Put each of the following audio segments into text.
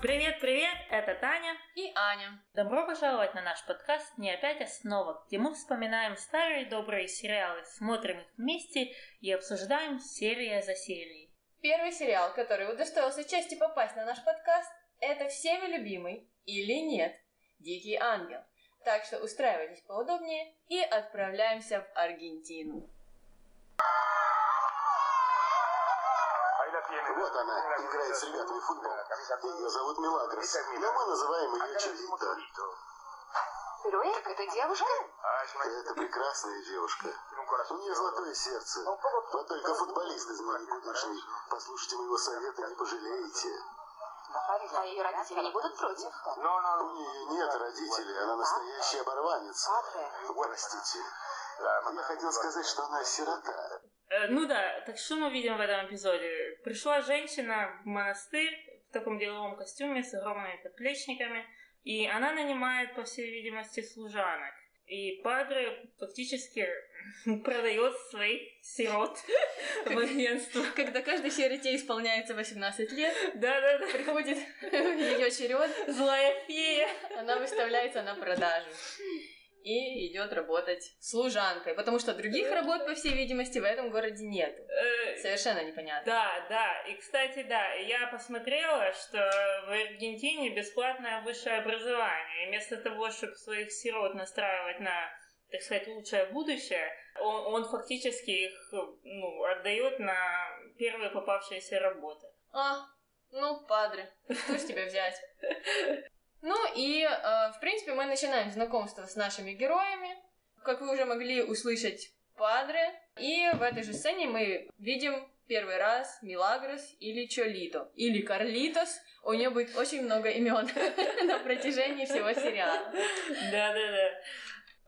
Привет-привет, это Таня и Аня. Добро пожаловать на наш подкаст «Не опять основа», где мы вспоминаем старые добрые сериалы, смотрим их вместе и обсуждаем серия за серией. Первый сериал, который удостоился чести попасть на наш подкаст, это всеми любимый или нет «Дикий ангел». Так что устраивайтесь поудобнее и отправляемся в Аргентину. Вот она, играет с ребятами в футбол. Ее зовут Милагрос, но мы называем ее Чолита. Так это девушка? Это прекрасная девушка. У нее золотое сердце. Вот только футболист из меня никудышный. Послушайте моего совета, не пожалеете. А ее родители не будут против? У нее нет родителей, она настоящий оборванец. Простите. Я хотел сказать, что она сирота. Э, ну да, так что мы видим в этом эпизоде? Пришла женщина в монастырь в таком деловом костюме с огромными подплечниками, и она нанимает, по всей видимости, служанок. И Падре фактически продает своих сирот в агентство. Когда каждой сироте исполняется 18 лет, Да-да-да. приходит ее черед, Злая фея. она выставляется на продажу и идет работать служанкой, потому что других работ, по всей видимости, в этом городе нет. Э, Совершенно непонятно. Да, да. И, кстати, да, я посмотрела, что в Аргентине бесплатное высшее образование. И вместо того, чтобы своих сирот настраивать на так сказать, лучшее будущее, он, он фактически их ну, отдает на первые попавшиеся работы. А, ну, падре, что с тебя взять? Ну и, э, в принципе, мы начинаем знакомство с нашими героями. Как вы уже могли услышать, падре. И в этой же сцене мы видим первый раз Милагрос или Чолито, или Карлитос. У нее будет очень много имен на протяжении всего сериала. Да-да-да.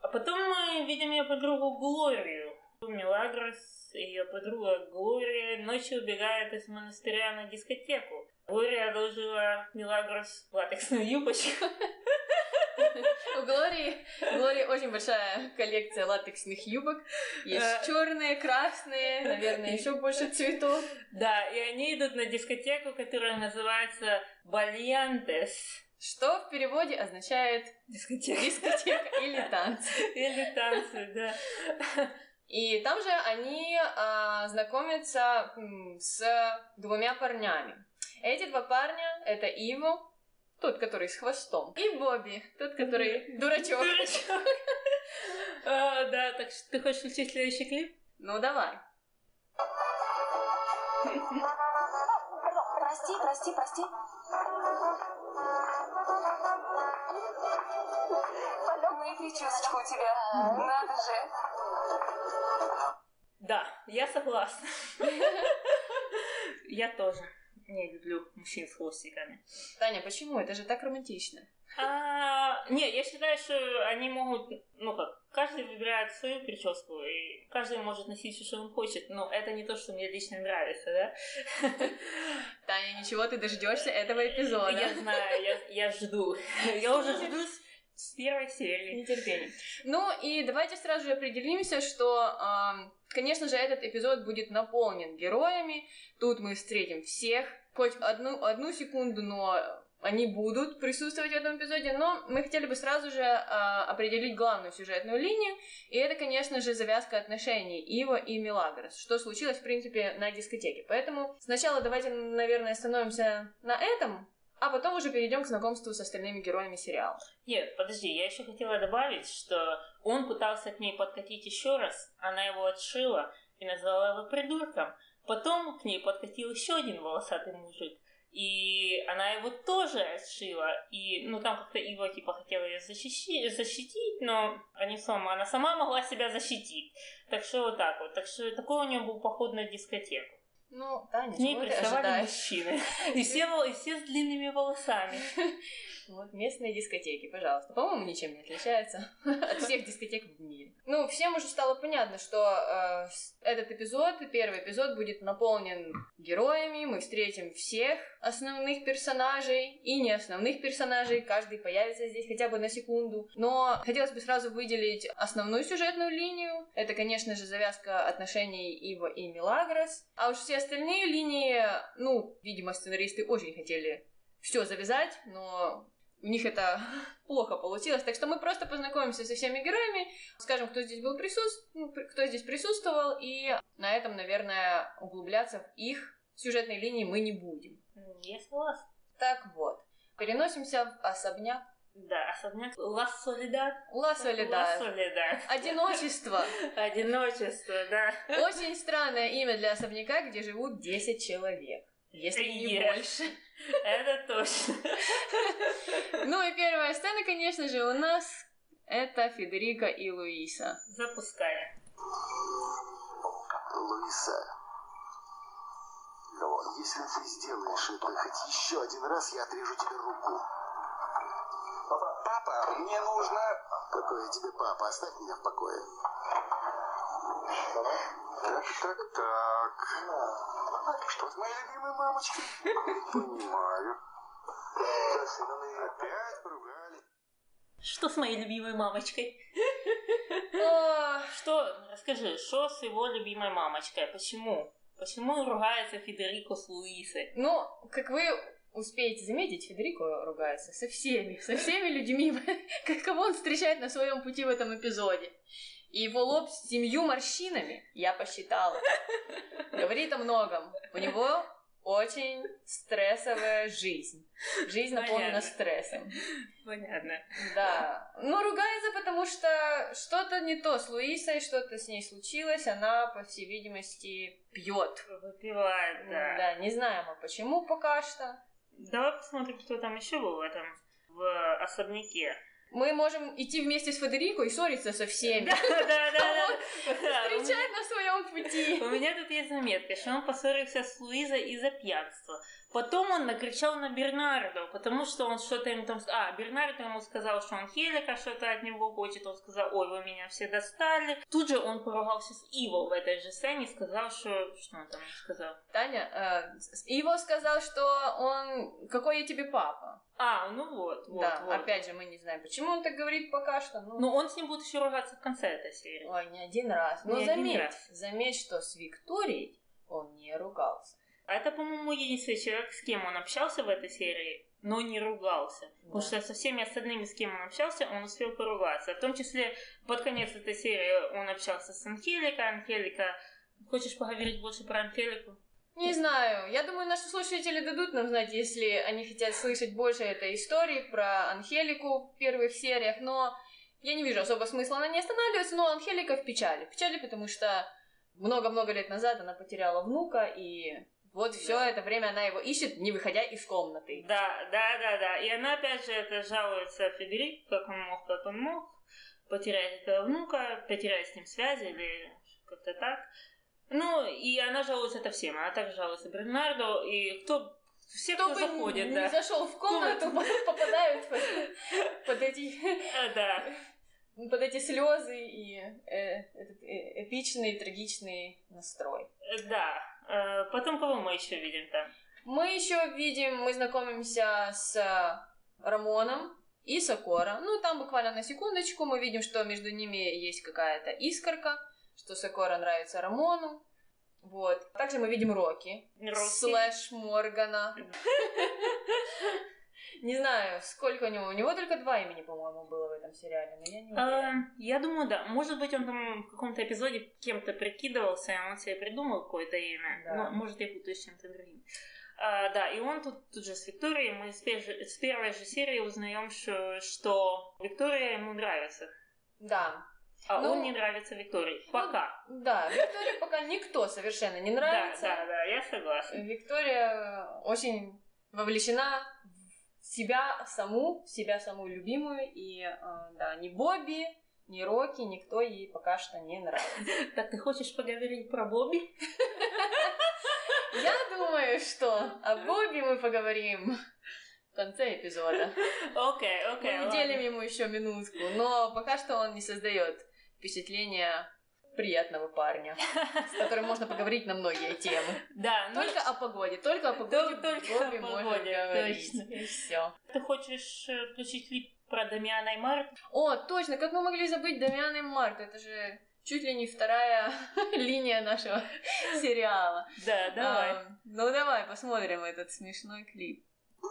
А потом мы видим ее подругу Глорию. Мелагрос и ее подруга Глория ночью убегают из монастыря на дискотеку. Глория одолжила Мелагрос латексную юбочку. У Глории, Глории очень большая коллекция латексных юбок. Есть черные, красные, наверное, еще больше цветов. Да, и они идут на дискотеку, которая называется Бальянтес. Что в переводе означает Дискотека. дискотека или танцы. Или танцы, да. И там же они а, знакомятся с двумя парнями. Эти два парня — это Иво, тот, который с хвостом, и Бобби, тот, который дурачок. Дурачок. А, Да, так что ты хочешь включить следующий клип? Ну, давай. Прости, прости, прости. Ну и причесочка у тебя. Надо же. Да, я согласна. Я тоже не люблю мужчин с хвостиками. Таня, почему? Это же так романтично. А, не, я считаю, что они могут, ну как, каждый выбирает свою прическу, и каждый может носить все, что он хочет, но это не то, что мне лично нравится, да? Таня, ничего, ты дождешься этого эпизода. Я знаю, я, я жду. Я уже жду с, с первой серии. Нетерпение. Ну и давайте сразу же определимся, что, конечно же, этот эпизод будет наполнен героями. Тут мы встретим всех, хоть одну, одну секунду, но они будут присутствовать в этом эпизоде, но мы хотели бы сразу же а, определить главную сюжетную линию, и это, конечно же, завязка отношений Ива и Милагрос, что случилось, в принципе, на дискотеке. Поэтому сначала давайте, наверное, остановимся на этом, а потом уже перейдем к знакомству с остальными героями сериала. Нет, подожди, я еще хотела добавить, что он пытался к ней подкатить еще раз, она его отшила и назвала его придурком. Потом к ней подкатил еще один волосатый мужик, и она его тоже отшила. И, ну, там как-то Ива, типа, хотела ее защищи- защитить, но они сама, она сама могла себя защитить. Так что вот так вот. Так что такой у нее был поход на дискотеку. Ну, Таня, К ней приставали мужчины. И все, и все с длинными волосами. Вот местные дискотеки, пожалуйста. По-моему, ничем не отличаются от всех дискотек в мире. Ну, всем уже стало понятно, что э, этот эпизод, первый эпизод, будет наполнен героями. Мы встретим всех основных персонажей и не основных персонажей. Каждый появится здесь хотя бы на секунду. Но хотелось бы сразу выделить основную сюжетную линию. Это, конечно же, завязка отношений Ива и Милагрос. А уж все остальные линии, ну, видимо, сценаристы очень хотели все завязать, но у них это плохо получилось. Так что мы просто познакомимся со всеми героями, скажем, кто здесь был присутств... ну, кто здесь присутствовал, и на этом, наверное, углубляться в их сюжетной линии мы не будем. Я согласна. Так вот, переносимся в особняк Да, особняк Ла Солидад. Ла Ла Солидад. Солидад. Одиночество. Одиночество, да. Очень странное имя для особняка, где живут 10 человек. Если не Yes. больше. Это точно. Ну и первая сцена, конечно же, у нас это Федерико и Луиса. Запускаем. Луиса, если ты сделаешь это хоть еще один раз, я отрежу тебе руку. Папа, мне нужно... Какой я тебе папа? Оставь меня в покое. Так, так, так. Что с моей любимой мамочкой? Понимаю. Опять поругались. Что с моей любимой мамочкой? О, Что, расскажи, что с его любимой мамочкой? Почему? Почему ругается Федерико с Луисой? Ну, как вы успеете заметить, Федерико ругается со всеми, со всеми людьми, кого он встречает на своем пути в этом эпизоде. И его лоб с семью морщинами, я посчитала, говорит о многом. У него очень стрессовая жизнь. Жизнь наполнена Понятно. стрессом. Понятно. Да. Ну, ругается, потому что что-то не то с Луисой, что-то с ней случилось. Она, по всей видимости, пьет. Выпивает, да. Да, не знаем мы почему пока что. Давай посмотрим, кто там еще был в этом, в особняке. Мы можем идти вместе с Федерико и ссориться со всеми. Да, да, да. Встречать на своем пути. У меня тут есть заметка, что он поссорился с Луизой из-за пьянства. Потом он накричал на Бернардо, потому что он что-то ему там... А, Бернардо ему сказал, что он Хелика что-то от него хочет. Он сказал, ой, вы меня все достали. Тут же он поругался с Иво в этой же сцене и сказал, что... Что он там сказал? Таня, э, Иво сказал, что он... Какой я тебе папа? А, ну вот, вот, да, вот. опять же, мы не знаем, почему он так говорит пока что. Ну, Но он с ним будет еще ругаться в конце этой серии. Ой, не один раз. Но Не заметь, раз. заметь, что с Викторией он не ругался. А это, по-моему, единственный человек, с кем он общался в этой серии, но не ругался. Потому Да. что со всеми остальными, с кем он общался, он успел поругаться. В том числе, под конец этой серии он общался с Анхеликой. Анхелика... Хочешь поговорить больше про Анхелику? Не знаю. Я думаю, наши слушатели дадут нам знать, если они хотят слышать больше этой истории про Анхелику в первых сериях, но я не вижу особо смысла она не останавливается, но Анхелика в печали. В печали, потому что много-много лет назад она потеряла внука, и вот все это время она его ищет, не выходя из комнаты. Да, да, да, да. И она опять же это жалуется Федерику, как он мог, как он мог потерять этого внука, потерять с ним связи или как-то так. Ну, и она жалуется это всем. Она также жалуется Бернарду, и кто... Все, кто, Кто заходит, не да. зашел в комнату, попадают под, эти Э, Да. под эти слезы и э, этот э, эпичный, трагичный настрой. Э, Да. Э, Потом кого мы еще видим там? Мы еще видим, мы знакомимся с Рамоном и Сокора. Ну, там буквально на секундочку мы видим, что между ними есть какая-то искорка, что Сокора нравится Рамону. Вот. Также мы видим Рокки. Рокки. Слэш Моргана. Не знаю, сколько у него. У него только два имени, по-моему, было в этом сериале, но я не уверена. Э, Я думаю, да. Может быть, он там в каком-то эпизоде кем-то прикидывался, и он себе придумал какое-то имя. Да. Но, может, я путаю с чем-то другим. А, да, и он тут, тут же с Викторией. Мы с, пер- с первой же серии узнаем, что, что Виктория ему нравится. Да. А Ну, он не нравится Виктории. Пока. Да, Виктории пока никто совершенно не Да, нравится. да, да, я согласна. Виктория очень вовлечена в себя саму, себя саму любимую, и э, да, ни Бобби, ни Рокки, никто ей пока что не нравится. Так ты хочешь поговорить про Бобби? Я думаю, что о Бобби мы поговорим в конце эпизода. Окей, окей. Мы уделим ему еще минутку, но пока что он не создает впечатления приятного парня, с которым можно поговорить на многие темы. Да, ну, Только о погоде, только о погоде Только- о погоде, точно. И все. ты хочешь э, включить клип про Дамиана и Март? О, точно, как мы могли забыть Дамиана и Март? Это же чуть ли не вторая линия нашего сериала. Да, давай. А, ну давай посмотрим этот смешной клип. Ну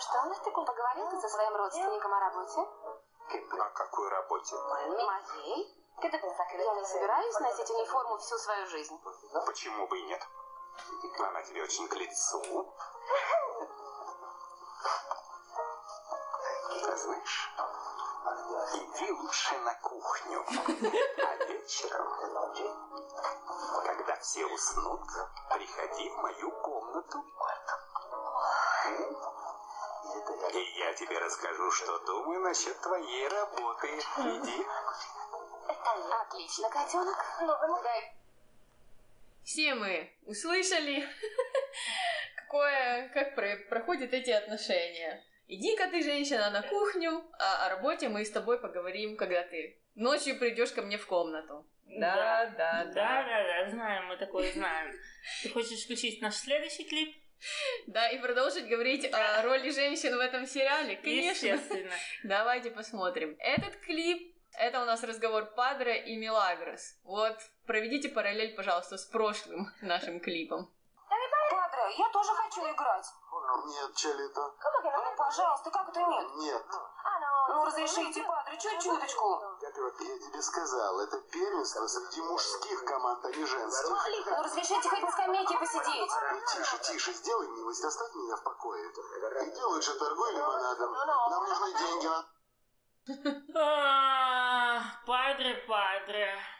что, поговорил ты со своим родственником о работе? О какой работе? Моей? Я не собираюсь носить униформу всю свою жизнь. Почему бы и нет? Она тебе очень к лицу. Знаешь, иди лучше на кухню. А вечером, когда все уснут, приходи в мою комнату. И я тебе расскажу, что думаю насчет твоей работы. Иди. Отлично, котенок. Все мы услышали, какое, как про- проходят эти отношения. Иди-ка ты, женщина, на кухню, а о работе мы с тобой поговорим, когда ты ночью придешь ко мне в комнату. Да, да, Да, да. да, да, знаем, мы такое знаем. Ты хочешь включить наш следующий клип? Да, и продолжить говорить о роли женщин в этом сериале? Конечно. Естественно. Давайте посмотрим. Этот клип, это у нас разговор Падре и Милагрос. Вот, проведите параллель, пожалуйста, с прошлым нашим клипом. Падре, я тоже хочу играть. Нет, Чалито. Ну, пожалуйста, как это нет? Нет. Ну, разрешите, Падре, чуть-чуточку. Я тебе сказал, это первенство среди мужских команд, а не женских. Ну, разрешите хоть на скамейке посидеть. Тише, тише, сделай милость, оставь меня в покое. Иди лучше торгуй лимонадом. Нам нужны деньги на... Падре, падре.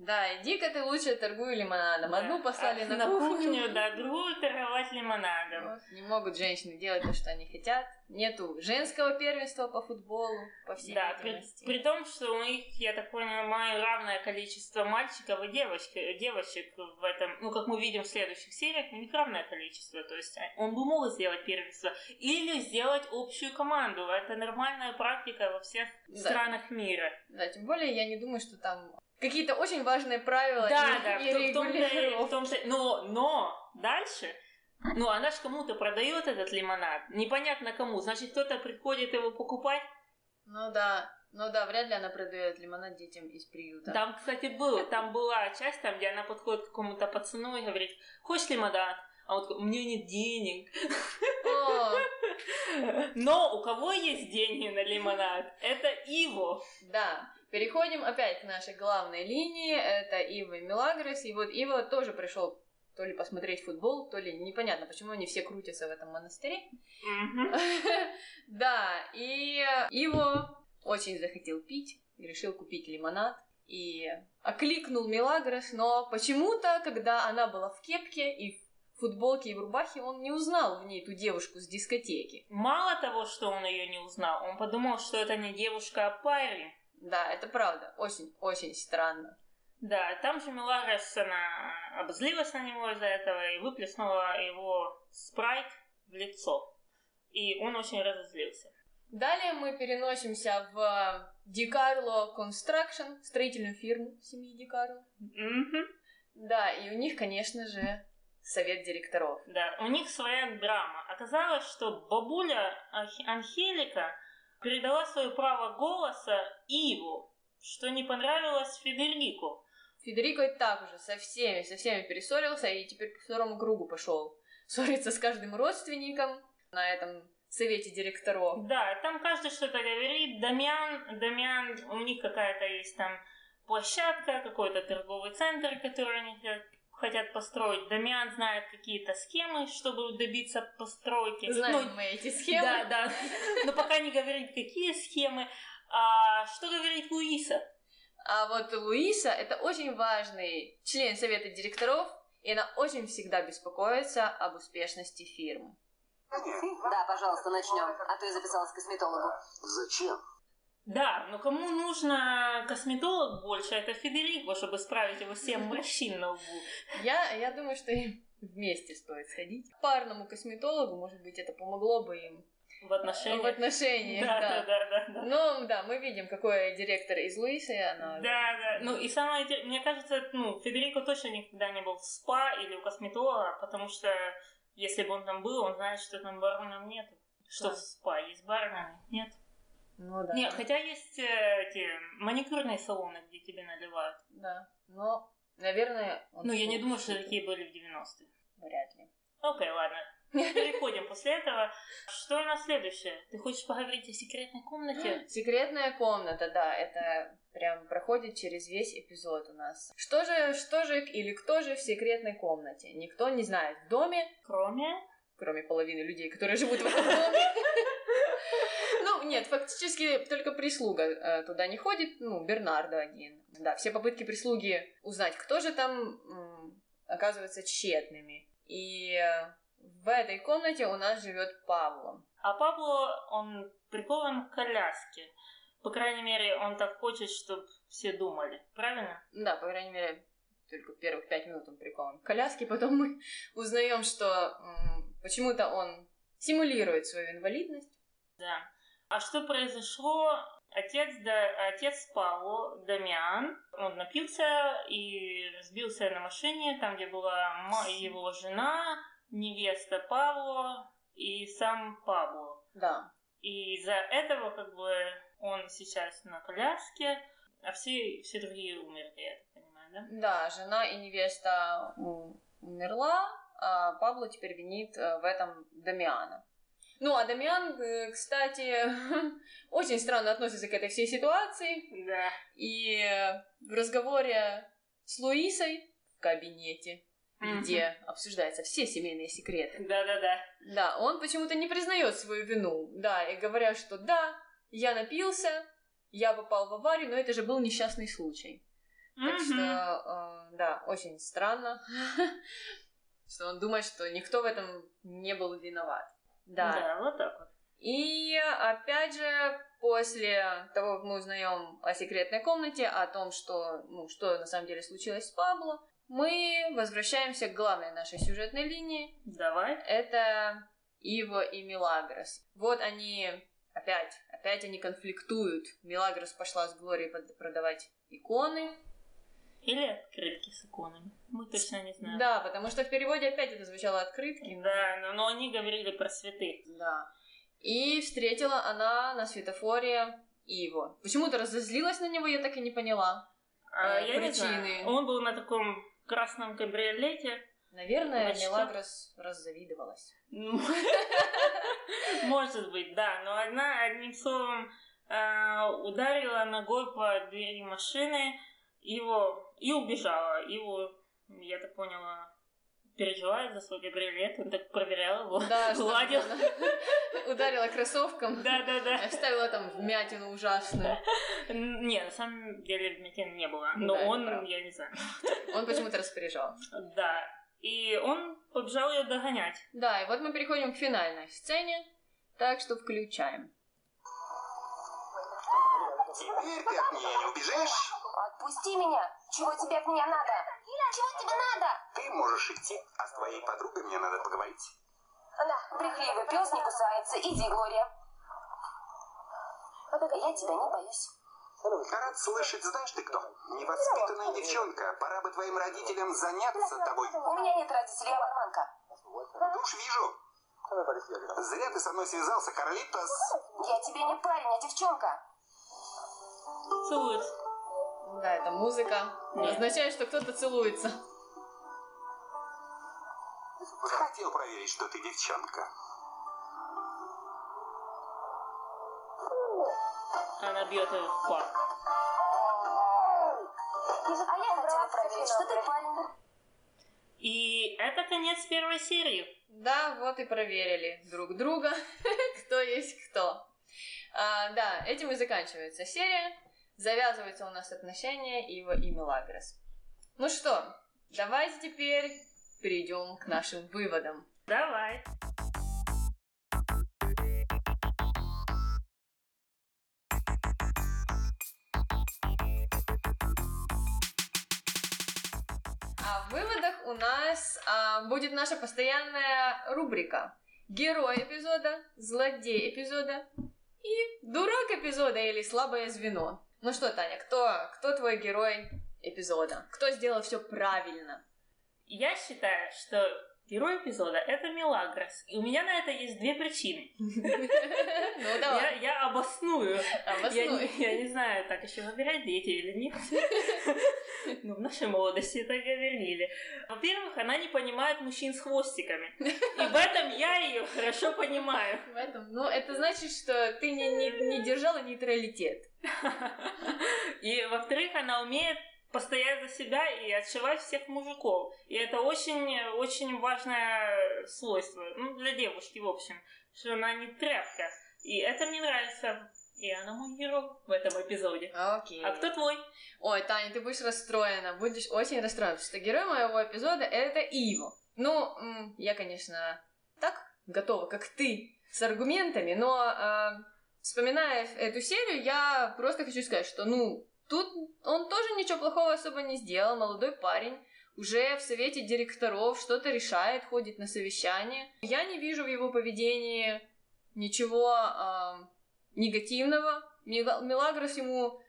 Да, иди-ка ты лучше торгуй лимонадом. Одну послали А, на, кухню. да, другую торговать лимонадом. Вот, Не могут женщины делать то, что они хотят. Нету женского первенства по футболу, по всей Да, при, при том, что у них, я так понимаю, равное количество мальчиков и девочек, девочек в этом, ну, как мы видим в следующих сериях, у них равное количество, то есть а, он бы мог сделать первенство или сделать общую команду, это нормальная практика во всех Да. странах мира. Да, тем более я не думаю, что там какие-то очень важные правила Да, и, да, и в, том- в том-то и- в но, но дальше, ну, она же кому-то продает этот лимонад, непонятно кому, значит, кто-то приходит его покупать, Ну да, ну да, вряд ли она продает лимонад детям из приюта. Там, кстати, был, там была часть, там, где она подходит к какому-то пацану и говорит, хочешь лимонад? А такой, у меня нет денег. Но у кого есть деньги на лимонад? Это Иво. да. Переходим опять к нашей главной линии. Это Ива и Мелагрос. И вот Ива тоже пришел то ли посмотреть футбол, то ли непонятно, почему они все крутятся в этом монастыре. Да, и Иво очень захотел пить решил купить лимонад. И окликнул Мелагрос, но почему-то, когда она была в кепке и в футболке и в рубахе, он не узнал в ней ту девушку с дискотеки. Мало того, что он ее не узнал, он подумал, что это не девушка, а парень. Да, это правда. Очень-очень странно. Да, там же Мелагрос, она обозлилась на него из-за этого и выплеснула его спрайт в лицо. И он очень разозлился. Далее мы переносимся в Ди Карло Construction, строительную фирму семьи Ди Карло. Мгм. Да, и у них, конечно же, совет директоров. Да, у них своя драма. Оказалось, что бабуля Анхелика передала свое право голоса Иву, что не понравилось Федерику. Федерико и так уже со всеми, со всеми перессорился и теперь по второму кругу пошел. Ссориться с каждым родственником на этом совете директоров. Да, там каждый что-то говорит. Дамиан, Дамиан, у них какая-то есть там площадка, какой-то торговый центр, который они хотят, хотят построить. Дамиан знает какие-то схемы, чтобы добиться постройки. Знаем Ну, мы эти схемы. Да, да. Но пока не говорит, какие схемы. А что говорит Луиса? А вот Луиса это очень важный член совета директоров, и она очень всегда беспокоится об успешности фирмы. Да, пожалуйста, начнем. А то я записалась к косметологу. Зачем? Да, но кому нужно косметолог больше, это Федерико, чтобы справить его всем морщин на лбу. Я, я думаю, что им вместе стоит сходить. Парному косметологу, может быть, это помогло бы им В отношениях. в отношениях. Да, да. да, да. Ну, да, мы видим, какой директор из Луисы она. Да, да. Ну и самое мне кажется, ну, Федерико точно никогда не был в спа или у косметолога, потому что если бы он там был, он знает, что там барменов нет. Что в спа? Есть бармены? Нет. Ну да. Нет, хотя есть э, эти маникюрные салоны, где тебе наливают. Да. Но, наверное, Ну, я не думаю, что такие были в 90-е. Вряд ли. Окей, ладно. переходим после этого. Что у нас следующее? Ты хочешь поговорить о секретной комнате? Секретная комната, да, это прям проходит через весь эпизод у нас. Что же, что же или кто же в секретной комнате? Никто не знает. В доме, Кроме... кроме половины людей, которые живут в этом доме. Нет, фактически только прислуга э, туда не ходит, ну, Бернардо один. Да, все попытки прислуги узнать, кто же там, оказываются тщетными. И э, в этой комнате у нас живет Павло. А Пабло, он прикован к коляске. По крайней мере, он так хочет, чтобы все думали. Правильно? Да, по крайней мере, только первых пять минут он прикован к коляске, потом мы узнаем, что почему-то он симулирует свою инвалидность. Да. А что произошло? Отец, да, отец Пауло, Дамиан, он напился и разбился на машине, там, где была его жена, невеста Павло и сам Пабло. Да. И из-за этого, как бы, он сейчас на коляске, а все, все другие умерли, я так понимаю, да? Да, жена и невеста умерла, а Пабло теперь винит э, в этом Дамиана. Ну, а Дамиан, э, кстати, очень странно относится к этой всей ситуации. Да. И э, в разговоре с Луисой в кабинете, Мгм. где обсуждаются все семейные секреты, Да-да-да. да, он почему-то не признает свою вину. Да, и говорят, что да, я напился, я попал в аварию, но это же был несчастный случай. Так Мгм. что, э, да, очень странно, что он думает, что никто в этом не был виноват. Да. Да, вот так вот. И опять же, после того, как мы узнаем о секретной комнате, о том, что, ну, что на самом деле случилось с Пабло, мы возвращаемся к главной нашей сюжетной линии. Давай. Это Иво и Милагрос. Вот они опять, опять они конфликтуют. Милагрос пошла с Глорией продавать иконы, Или открытки с иконами. Мы точно не знаем. Да, потому что в переводе опять это звучало открытки. Да, но, но они говорили про святых. Да. И встретила она на светофоре Иво. Почему-то разозлилась на него, я так и не поняла. А, Э, я не причины. знаю. Он был на таком красном кабриолете. Наверное, что? Мелагрос раззавидовалась. Ну, Может быть, да. Но одна, одним словом, а, ударила ногой по двери машины его и убежала. Его, я так поняла, переживает за свой кабриолет. Он так проверял его, Да, гладил. Ударила кроссовком. Да-да-да. Оставила там вмятину ужасную. Не, на самом деле вмятин не было. Но Да, он, я не знаю. Он почему-то распоряжался. Да. И он побежал ее догонять. Да, и вот мы переходим к финальной сцене. Так что включаем. Теперь ты от меня не убежишь. Отпусти меня! Чего тебе от меня надо? Чего тебе надо? Ты можешь идти, а с твоей подругой мне надо поговорить. Да, брехливый пес не кусается. Иди, Глория. Я тебя не боюсь. Рад слышать, знаешь ты кто? Невоспитанная девчонка. Пора бы твоим родителям заняться тобой. У меня нет родителей, я барманка. Да уж вижу. Зря ты со мной связался, Карлитос. Я тебе не парень, а девчонка. Целуется. Да, это музыка. Нет. Означает, что кто-то целуется. Хотел проверить, что ты девчонка. Она бьет его в пах. А я хотела проверить, что ты парень. И это конец первой серии. Да, вот и проверили друг друга, кто есть кто. А, да, этим и заканчивается серия. Завязываются у нас отношения и Мелагрос. Ну что, давайте теперь перейдем к нашим выводам. Давай. А в выводах у нас а, будет наша постоянная рубрика. Герой эпизода, злодей эпизода и дурак эпизода или слабое звено. Ну что, Таня, кто, кто твой герой эпизода? Кто сделал все правильно? Я считаю, что Герой эпизода — это Мелагрос. И у меня на это есть две причины. Ну, Я, давай, я обосную. Я, обоснуй. не- я не знаю, так еще выбирать дети или нет. Ну, в нашей молодости это говорили. Во-первых, она не понимает мужчин с хвостиками. И в этом я ее хорошо понимаю. В этом, ну, это значит, что ты не, не, не держала нейтралитет. И, во-вторых, она умеет постоять за себя и отшивать всех мужиков. И это очень, очень важное свойство. Ну, для девушки, в общем. Что она не тряпка. И это мне нравится. И она мой герой в этом эпизоде. Окей. А кто твой? Ой, Таня, ты будешь расстроена, будешь очень расстроена, потому что герой моего эпизода это Иво. Ну, я, конечно, так готова, как ты, с аргументами, но э, вспоминая эту серию, я просто хочу сказать, что, ну, тут он тоже ничего плохого особо не сделал, молодой парень, уже в совете директоров что-то решает, ходит на совещание. Я не вижу в его поведении ничего э, негативного. Мелагрос ему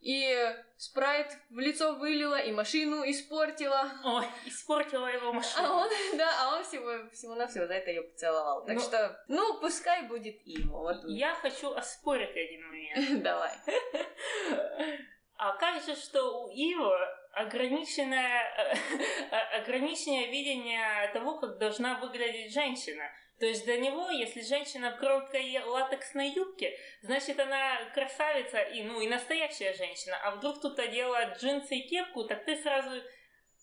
и спрайт в лицо вылила, и машину испортила. Ой, испортила его А машину. он, да, а он всего, всего на все за это ее поцеловал. Так Ну- что, ну, пускай будет его. Вот Я хочу оспорить один момент. Давай. А как же, что у Ива ограниченное, э, ограниченное видение того, как должна выглядеть женщина? То есть для него, если женщина в короткой латексной юбке, значит она красавица и, ну, и настоящая женщина. А вдруг тут одела джинсы и кепку, так ты сразу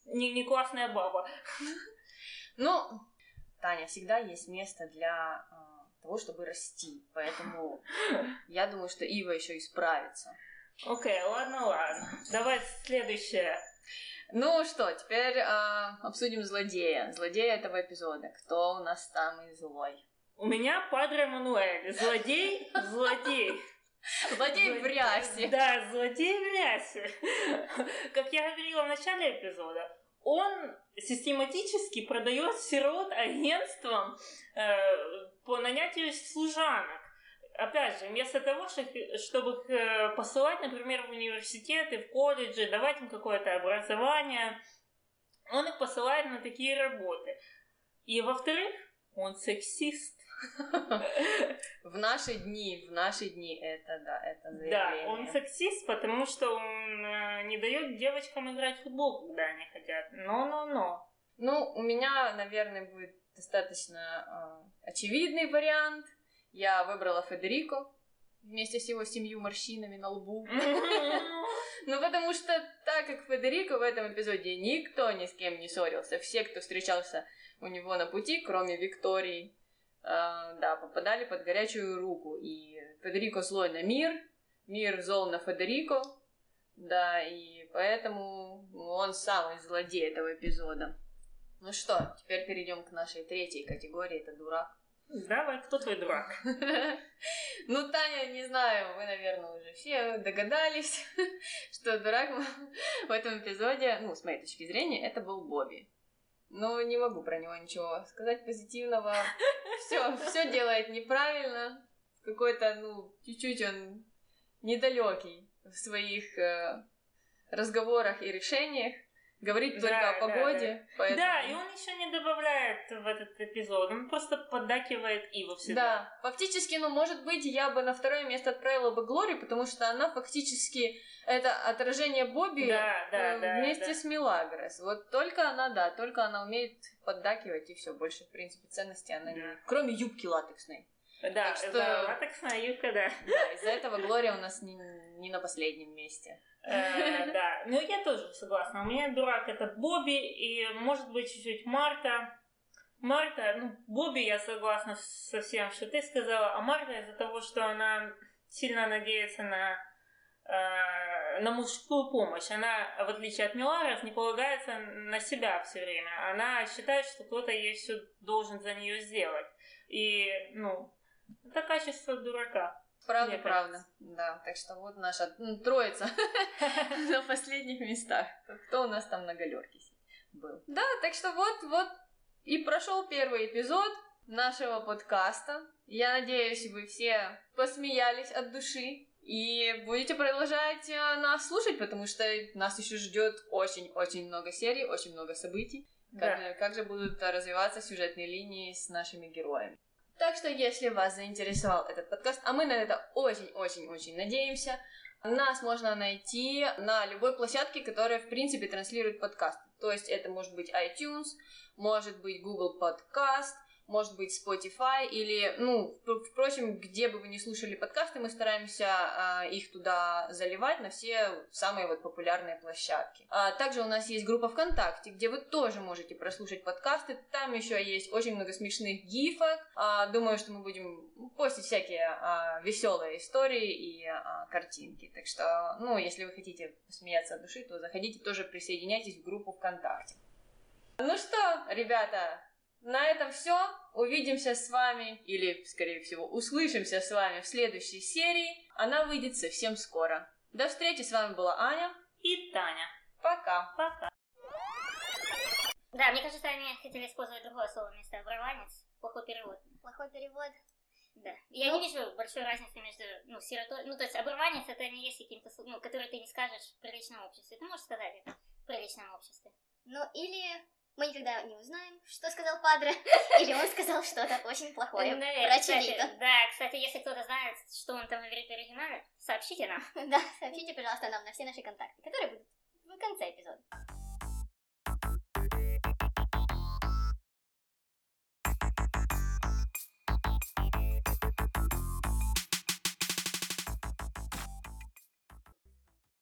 не, не классная баба. Ну, Таня, всегда есть место для а, того, чтобы расти. Поэтому я думаю, что Ива еще исправится. Окей, ладно, ладно. Давай следующее. Ну что, теперь а, обсудим злодея. Злодея этого эпизода. Кто у нас самый злой? У меня Падре Мануэль. Злодей, злодей. Злодей в рясе. Да, злодей в рясе. Как я говорила в начале эпизода, он систематически продает сирот агентствам э, по нанятию служанок. Опять же, вместо того, что- чтобы их э, посылать, например, в университеты, в колледжи, давать им какое-то образование, он их посылает на такие работы. И, во-вторых, он сексист. В наши дни, в наши дни это, да, это Да, заявление. он сексист, потому что он э, не дает девочкам играть в футбол, когда они хотят. Но-но-но. Ну, у меня, наверное, будет достаточно э, очевидный вариант. Я выбрала Федерико вместе с его семью морщинами на лбу. Ну, потому что так как Федерико в этом эпизоде никто ни с кем не ссорился, все, кто встречался у него на пути, кроме Виктории, э, да, попадали под горячую руку. И Федерико злой на мир, мир зол на Федерико, да, и поэтому он самый злодей этого эпизода. Ну что, теперь перейдем к нашей третьей категории, это дурак. Давай, кто твой дурак? Ну, Таня, не знаю, вы, наверное, уже все догадались, что дурак в этом эпизоде, ну, с моей точки зрения, это был Бобби. Ну, не могу про него ничего сказать позитивного. Все, все делает неправильно. Какой-то, ну, чуть-чуть он недалекий в своих э, разговорах и решениях. Говорит Да, только о да, погоде. поэтому- Да, и он еще не добавляет в этот эпизод, он просто поддакивает Иву всегда. Да, фактически, ну, может быть, я бы на второе место отправила бы Глори, потому что она фактически это отражение Бобби Да, да, э, да, вместе да. с Милагрос. Вот только она, да, только она умеет поддакивать, и все, больше, в принципе, ценности она не... Да. Кроме юбки латексной. Да, Так что- латексная юбка, да. Да, из-за этого Глория у нас не, не на последнем месте. Э, Да, ну я тоже согласна. У меня дурак это Бобби и, может быть, чуть-чуть Марта. Марта, ну, Бобби я согласна со всем, что ты сказала, а Марта из-за того, что она сильно надеется на, э, на мужскую помощь. Она, в отличие от Миларов, не полагается на себя все время. Она считает, что кто-то ей все должен за нее сделать. И, ну, это качество дурака. Правда, Мне правда. Да, так что вот наша м, троица на последних местах. Кто у нас там на галерке был? Да, так что вот, вот и прошел первый эпизод нашего подкаста. Я надеюсь, вы все посмеялись от души и будете продолжать э, нас слушать, потому что нас еще ждет очень-очень много серий, очень много событий. Как, да. же, как же будут развиваться сюжетные линии с нашими героями. Так что, если вас заинтересовал этот подкаст, а мы на это очень-очень-очень надеемся, нас можно найти на любой площадке, которая, в принципе, транслирует подкасты. То есть это может быть iTunes, может быть Google Podcast, может быть Spotify или, ну, впрочем, где бы вы ни слушали подкасты, мы стараемся а, их туда заливать на все самые вот популярные площадки. А, также у нас есть группа ВКонтакте, где вы тоже можете прослушать подкасты. Там еще есть очень много смешных гифок. А, думаю, что мы будем постить всякие а, веселые истории и а, картинки. Так что, ну, если вы хотите посмеяться от души, то заходите тоже присоединяйтесь в группу ВКонтакте. Ну что, ребята, на этом все. Увидимся с вами, или, скорее всего, услышимся с вами в следующей серии. Она выйдет совсем скоро. До встречи, с вами была Аня и Таня. Пока. Пока. Да, мне кажется, они хотели использовать другое слово вместо оборванец. Плохой перевод. Плохой перевод. Да. Я ну, не вижу большой разницы между, ну, сиротой... Ну, то есть оборванец это не есть каким-то, ну, который ты не скажешь в приличном обществе. Ты можешь сказать это в приличном обществе. Ну, или мы никогда не узнаем, что сказал Падре, или он сказал что-то очень плохое про Чилито. Да, кстати, если кто-то знает, что он там говорит в оригинале, сообщите нам. Да, сообщите, пожалуйста, нам на все наши контакты, которые будут в конце эпизода.